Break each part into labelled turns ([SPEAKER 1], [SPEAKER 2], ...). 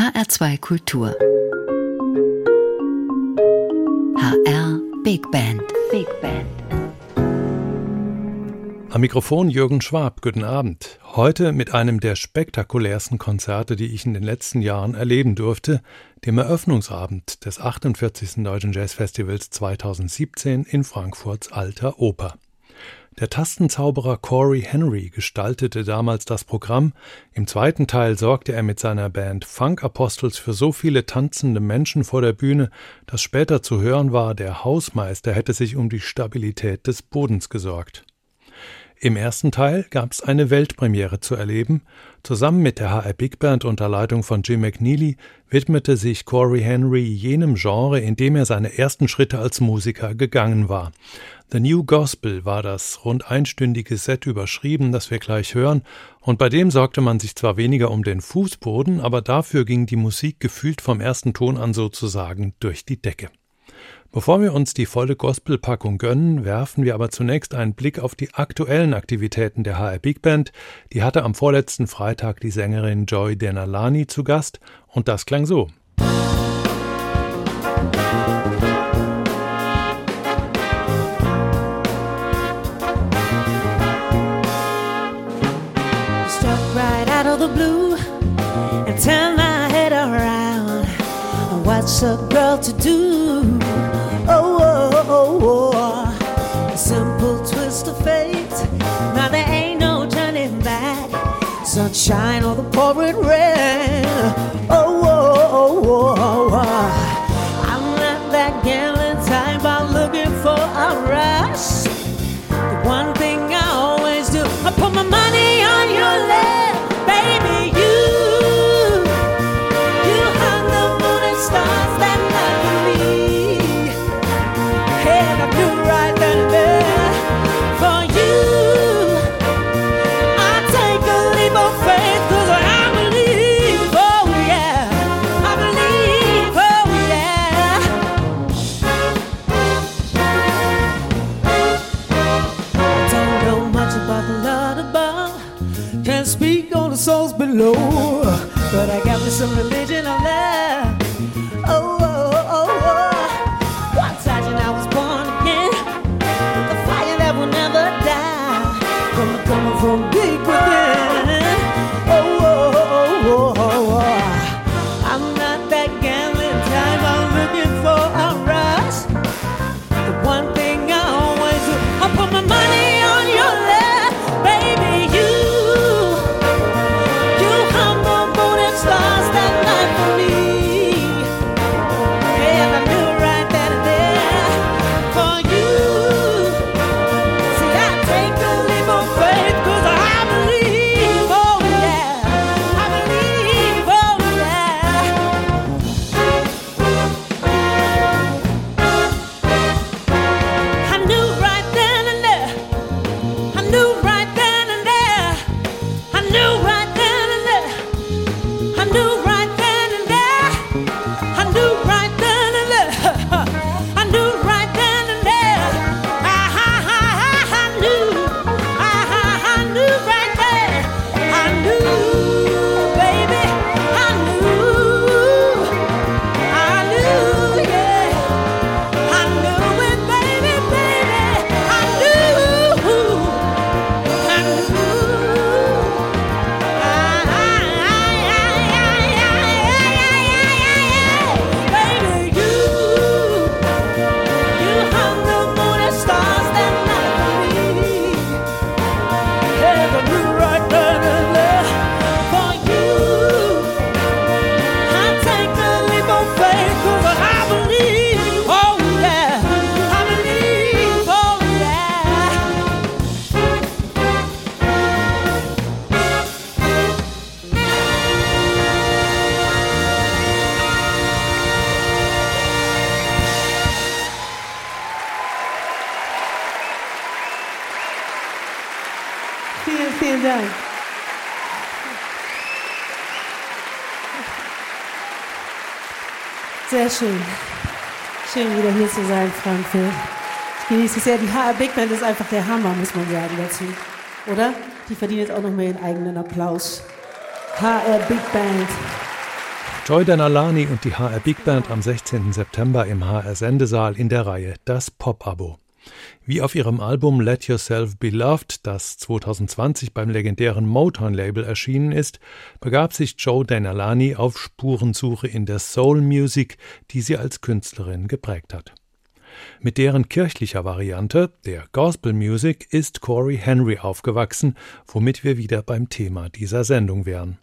[SPEAKER 1] HR2 Kultur. HR Big Band. Big Band.
[SPEAKER 2] Am Mikrofon Jürgen Schwab, guten Abend. Heute mit einem der spektakulärsten Konzerte, die ich in den letzten Jahren erleben durfte, dem Eröffnungsabend des 48. Deutschen Jazzfestivals 2017 in Frankfurts Alter Oper. Der Tastenzauberer Corey Henry gestaltete damals das Programm. Im zweiten Teil sorgte er mit seiner Band Funk Apostles für so viele tanzende Menschen vor der Bühne, dass später zu hören war, der Hausmeister hätte sich um die Stabilität des Bodens gesorgt. Im ersten Teil gab es eine Weltpremiere zu erleben. Zusammen mit der HR Big Band unter Leitung von Jim McNeely widmete sich Corey Henry jenem Genre, in dem er seine ersten Schritte als Musiker gegangen war. The New Gospel war das rund einstündige Set überschrieben, das wir gleich hören, und bei dem sorgte man sich zwar weniger um den Fußboden, aber dafür ging die Musik gefühlt vom ersten Ton an sozusagen durch die Decke. Bevor wir uns die volle Gospelpackung gönnen, werfen wir aber zunächst einen Blick auf die aktuellen Aktivitäten der HR Big Band. Die hatte am vorletzten Freitag die Sängerin Joy Denalani zu Gast und das klang so.
[SPEAKER 3] Struck What's a girl to do? Oh, oh, oh, oh, oh. A simple twist of fate. Now there ain't no turning back. Sunshine or the some religion on schön. Schön wieder hier zu sein, Frankfurt. Ich genieße es sehr. Die HR Big Band ist einfach der Hammer, muss man sagen dazu. Oder? Die verdienen jetzt auch noch mehr ihren eigenen Applaus. HR Big Band.
[SPEAKER 2] Joy Denalani und die HR Big Band am 16. September im HR Sendesaal in der Reihe Das Pop-Abo. Wie auf ihrem Album Let Yourself Be Loved, das 2020 beim legendären Motown-Label erschienen ist, begab sich Joe Denalani auf Spurensuche in der Soul Music, die sie als Künstlerin geprägt hat. Mit deren kirchlicher Variante, der Gospel Music, ist Corey Henry aufgewachsen, womit wir wieder beim Thema dieser Sendung wären.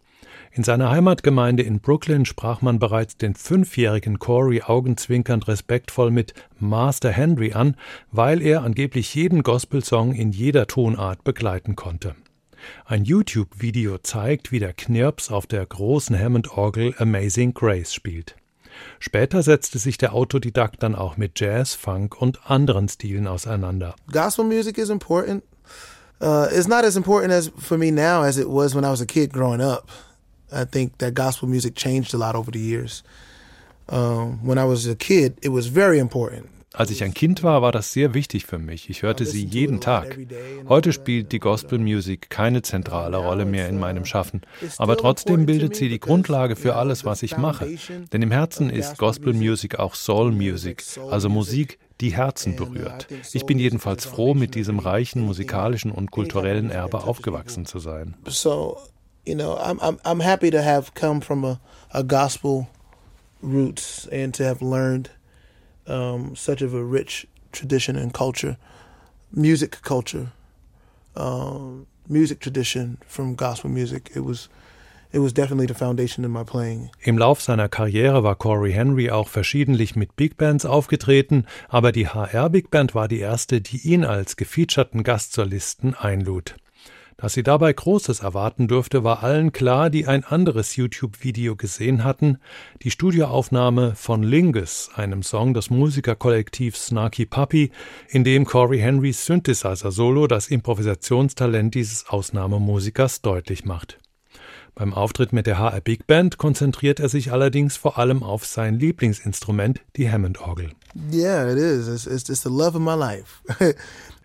[SPEAKER 2] In seiner Heimatgemeinde in Brooklyn sprach man bereits den fünfjährigen Corey augenzwinkernd respektvoll mit Master Henry an, weil er angeblich jeden Gospelsong in jeder Tonart begleiten konnte. Ein YouTube-Video zeigt, wie der Knirps auf der großen Hammond-Orgel Amazing Grace spielt. Später setzte sich der Autodidakt dann auch mit Jazz, Funk und anderen Stilen auseinander.
[SPEAKER 4] Gospel music is important. Uh, it's not as important as for me now as it was when I was a kid growing up. I think that gospel music changed a lot over the years. Um, when I was a kid, it was very important.
[SPEAKER 2] Als ich ein Kind war, war das sehr wichtig für mich. Ich hörte sie jeden Tag. Heute spielt die Gospel Music keine zentrale Rolle mehr in meinem Schaffen, aber trotzdem bildet sie die Grundlage für alles, was ich mache. Denn im Herzen ist Gospel Music auch Soul Music, also Musik, die Herzen berührt. Ich bin jedenfalls froh, mit diesem reichen musikalischen und kulturellen Erbe aufgewachsen zu sein.
[SPEAKER 4] So, you know, I'm I'm I'm happy to have come from a, a gospel roots and to have learned um, such of a rich tradition and culture, music culture, um, music tradition from gospel music. It was it was definitely the foundation in my playing.
[SPEAKER 2] Im Lauf seiner Karriere war Corey Henry auch verschiedentlich mit Big Bands aufgetreten, aber die HR Big Band war die erste, die ihn als gefeaturten Gastsolisten einlud. Dass sie dabei Großes erwarten dürfte, war allen klar, die ein anderes YouTube-Video gesehen hatten, die Studioaufnahme von Lingus, einem Song des Musikerkollektivs Snarky Puppy, in dem Corey Henrys Synthesizer-Solo das Improvisationstalent dieses Ausnahmemusikers deutlich macht. Beim Auftritt mit der HR Big Band konzentriert er sich allerdings vor allem auf sein Lieblingsinstrument, die Hammond-Orgel.
[SPEAKER 4] Yeah, it is. It's, it's, it's the love of my life.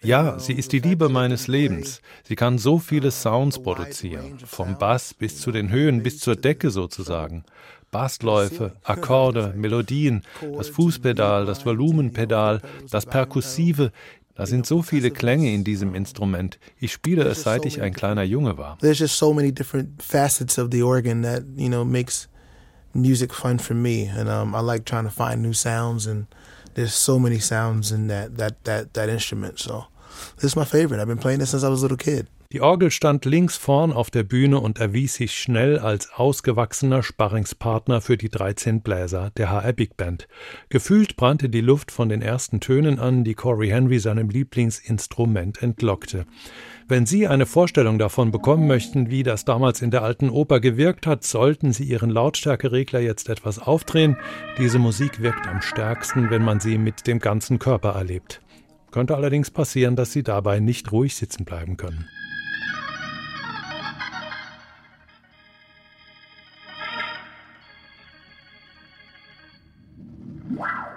[SPEAKER 2] Ja, sie ist die Liebe meines Lebens. Sie kann so viele Sounds produzieren, vom Bass bis zu den Höhen, bis zur Decke sozusagen. Bassläufe, Akkorde, Melodien, das Fußpedal, das Volumenpedal, das Perkussive. Da sind so viele Klänge in diesem Instrument. Ich spiele es, seit ich ein kleiner Junge war.
[SPEAKER 4] There's just so many different facets of the organ that, you know, makes music fun for me. And um, I like trying to find new sounds and there's so many sounds in that, that, that, that instrument. So This is my favorite. I've been playing it since I was a little kid.
[SPEAKER 2] Die Orgel stand links vorn auf der Bühne und erwies sich schnell als ausgewachsener Sparringspartner für die 13 Bläser der HR Big Band. Gefühlt brannte die Luft von den ersten Tönen an, die Corey Henry seinem Lieblingsinstrument entlockte. Wenn Sie eine Vorstellung davon bekommen möchten, wie das damals in der alten Oper gewirkt hat, sollten Sie Ihren Lautstärkeregler jetzt etwas aufdrehen. Diese Musik wirkt am stärksten, wenn man sie mit dem ganzen Körper erlebt. Könnte allerdings passieren, dass sie dabei nicht ruhig sitzen bleiben können. Wow.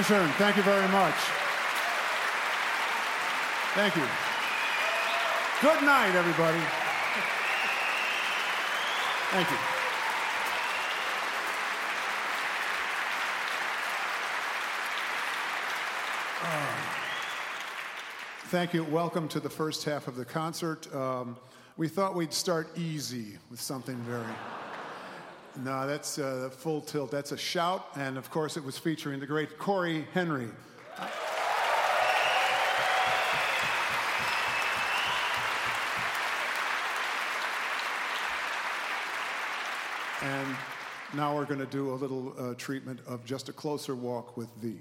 [SPEAKER 5] Dankeschön. Thank you very much. Thank you. Good night, everybody. Thank you. Thank you. Welcome to the first half of the concert. Um, we thought we'd start easy with something very. No, that's uh, full tilt. That's a shout, and of course, it was featuring the great Corey Henry. And now we're going to do a little uh, treatment of just a closer walk with thee.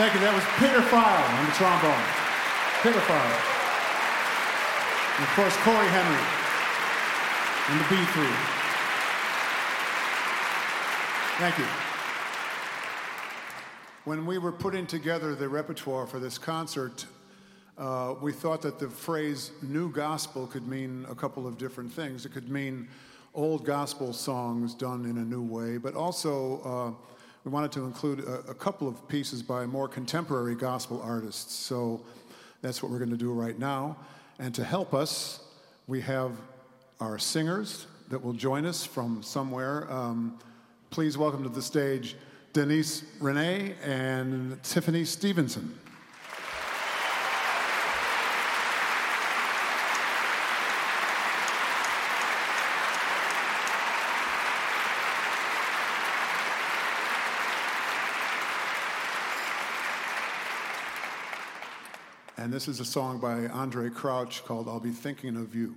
[SPEAKER 5] Thank you. That was Peter File on the trombone. Peter File. And of course, Corey Henry on the B3. Thank you. When we were putting together the repertoire for this concert, uh, we thought that the phrase new gospel could mean a couple of different things. It could mean old gospel songs done in a new way, but also uh, we wanted to include a, a, couple of pieces by more contemporary gospel artists. So that's what we're going to do right now. And to help us, we have our singers that will join us from somewhere. Um, please welcome to the stage Denise Renee and Tiffany Stevenson. And this is a song by Andre Crouch called I'll Be Thinking of You.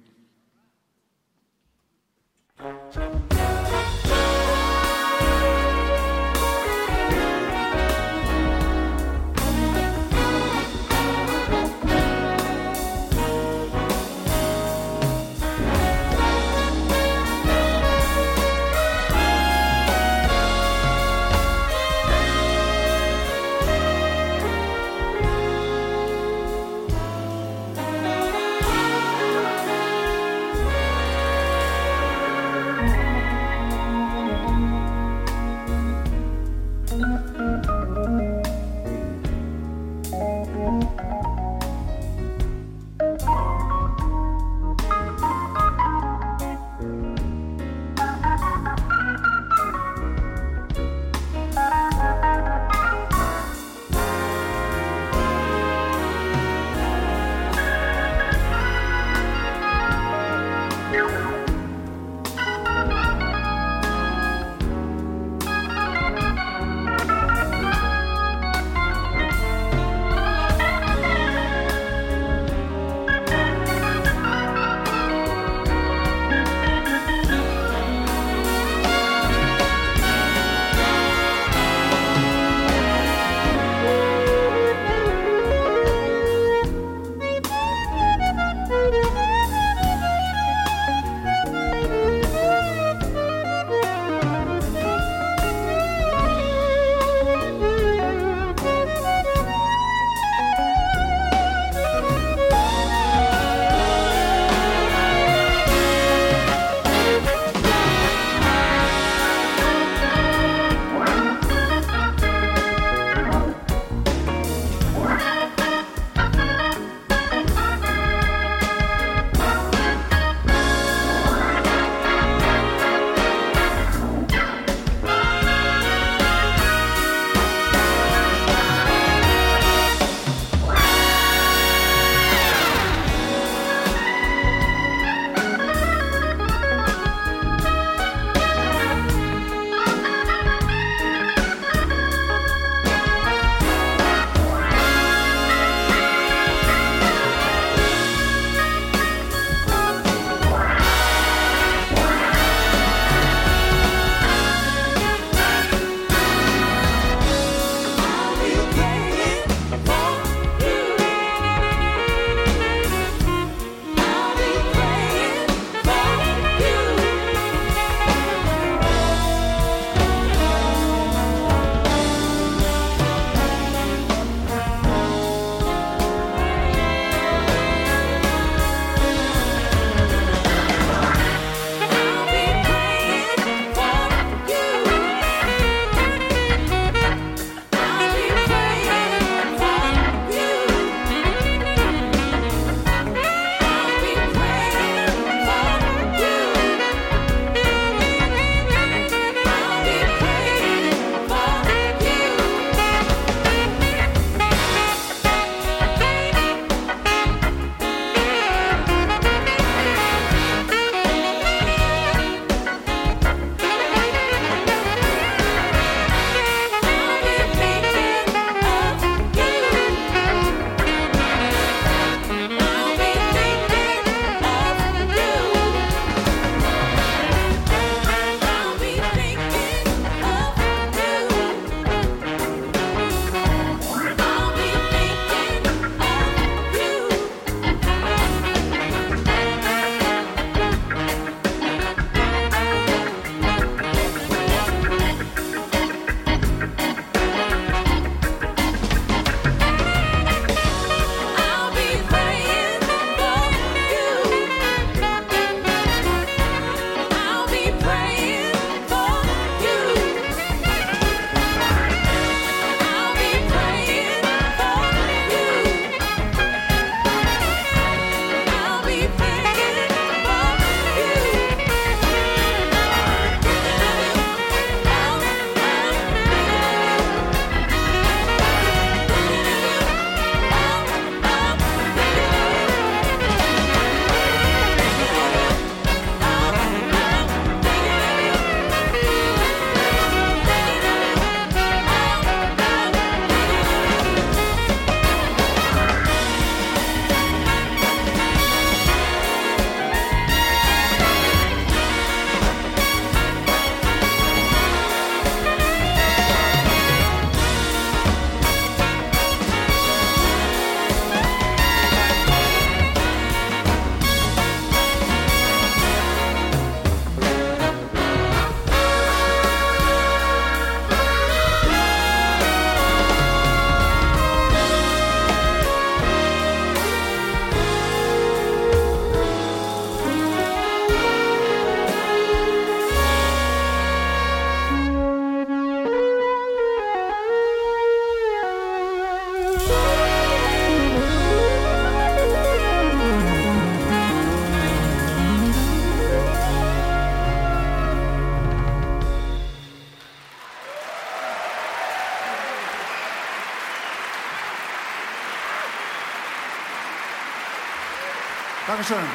[SPEAKER 6] Dankeschön.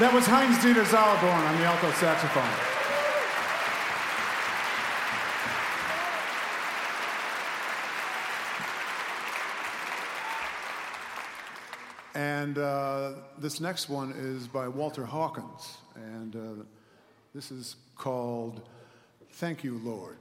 [SPEAKER 6] That was Heinz Dieter Sauerborn on the alto saxophone. And uh, this next one is by Walter Hawkins. And uh, this is called Thank You, Lord.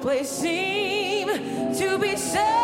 [SPEAKER 7] place seem to be safe.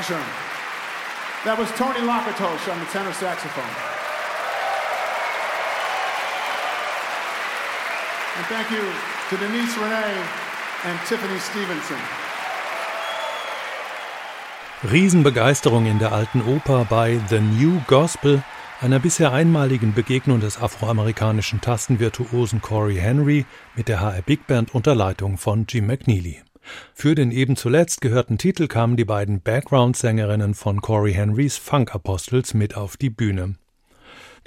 [SPEAKER 5] Sherman. That was Tony Lakatosh on the tenor saxophone. And thank you to Denise Renee and Tiffany Stevenson.
[SPEAKER 2] Riesenbegeisterung in der alten Oper bei The New Gospel, einer bisher einmaligen Begegnung des afroamerikanischen Tastenvirtuosen Corey Henry mit der HR Big Band unter Leitung von Jim McNeely. Für den eben zuletzt gehörten Titel kamen die beiden Background-Sängerinnen von Corey Henrys Funk Apostles mit auf die Bühne.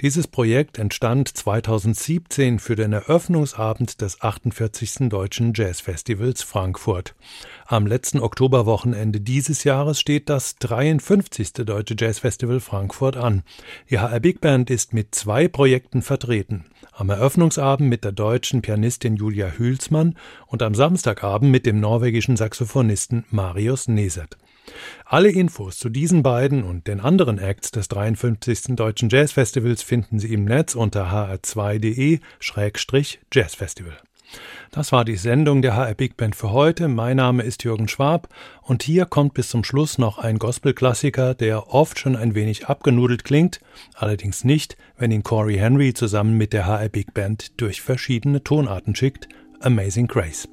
[SPEAKER 2] Dieses Projekt entstand 2017 für den Eröffnungsabend des 48. Deutschen Jazzfestivals Frankfurt. Am letzten Oktoberwochenende dieses Jahres steht das 53. Deutsche Jazzfestival Frankfurt an. Die HR Big Band ist mit zwei Projekten vertreten. Am Eröffnungsabend mit der deutschen Pianistin Julia Hülsmann und am Samstagabend mit dem norwegischen Saxophonisten Marius Neset. Alle Infos zu diesen beiden und den anderen Acts des 53. Deutschen Jazzfestivals finden Sie im Netz unter hr2.de-jazzfestival. Das war die Sendung der HR Big Band für heute. Mein Name ist Jürgen Schwab und hier kommt bis zum Schluss noch ein Gospel-Klassiker, der oft schon ein wenig abgenudelt klingt, allerdings nicht, wenn ihn Corey Henry zusammen mit der HR Big Band durch verschiedene Tonarten schickt. Amazing Grace.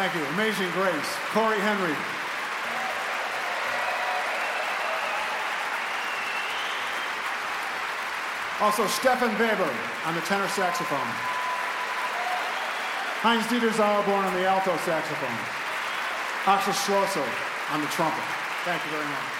[SPEAKER 5] Thank you. Amazing Grace. Corey Henry. Also, Stefan Weber on the tenor saxophone. Heinz Dieter Sauerborn on the alto saxophone. Axel Schlosser on the trumpet. Thank you very much.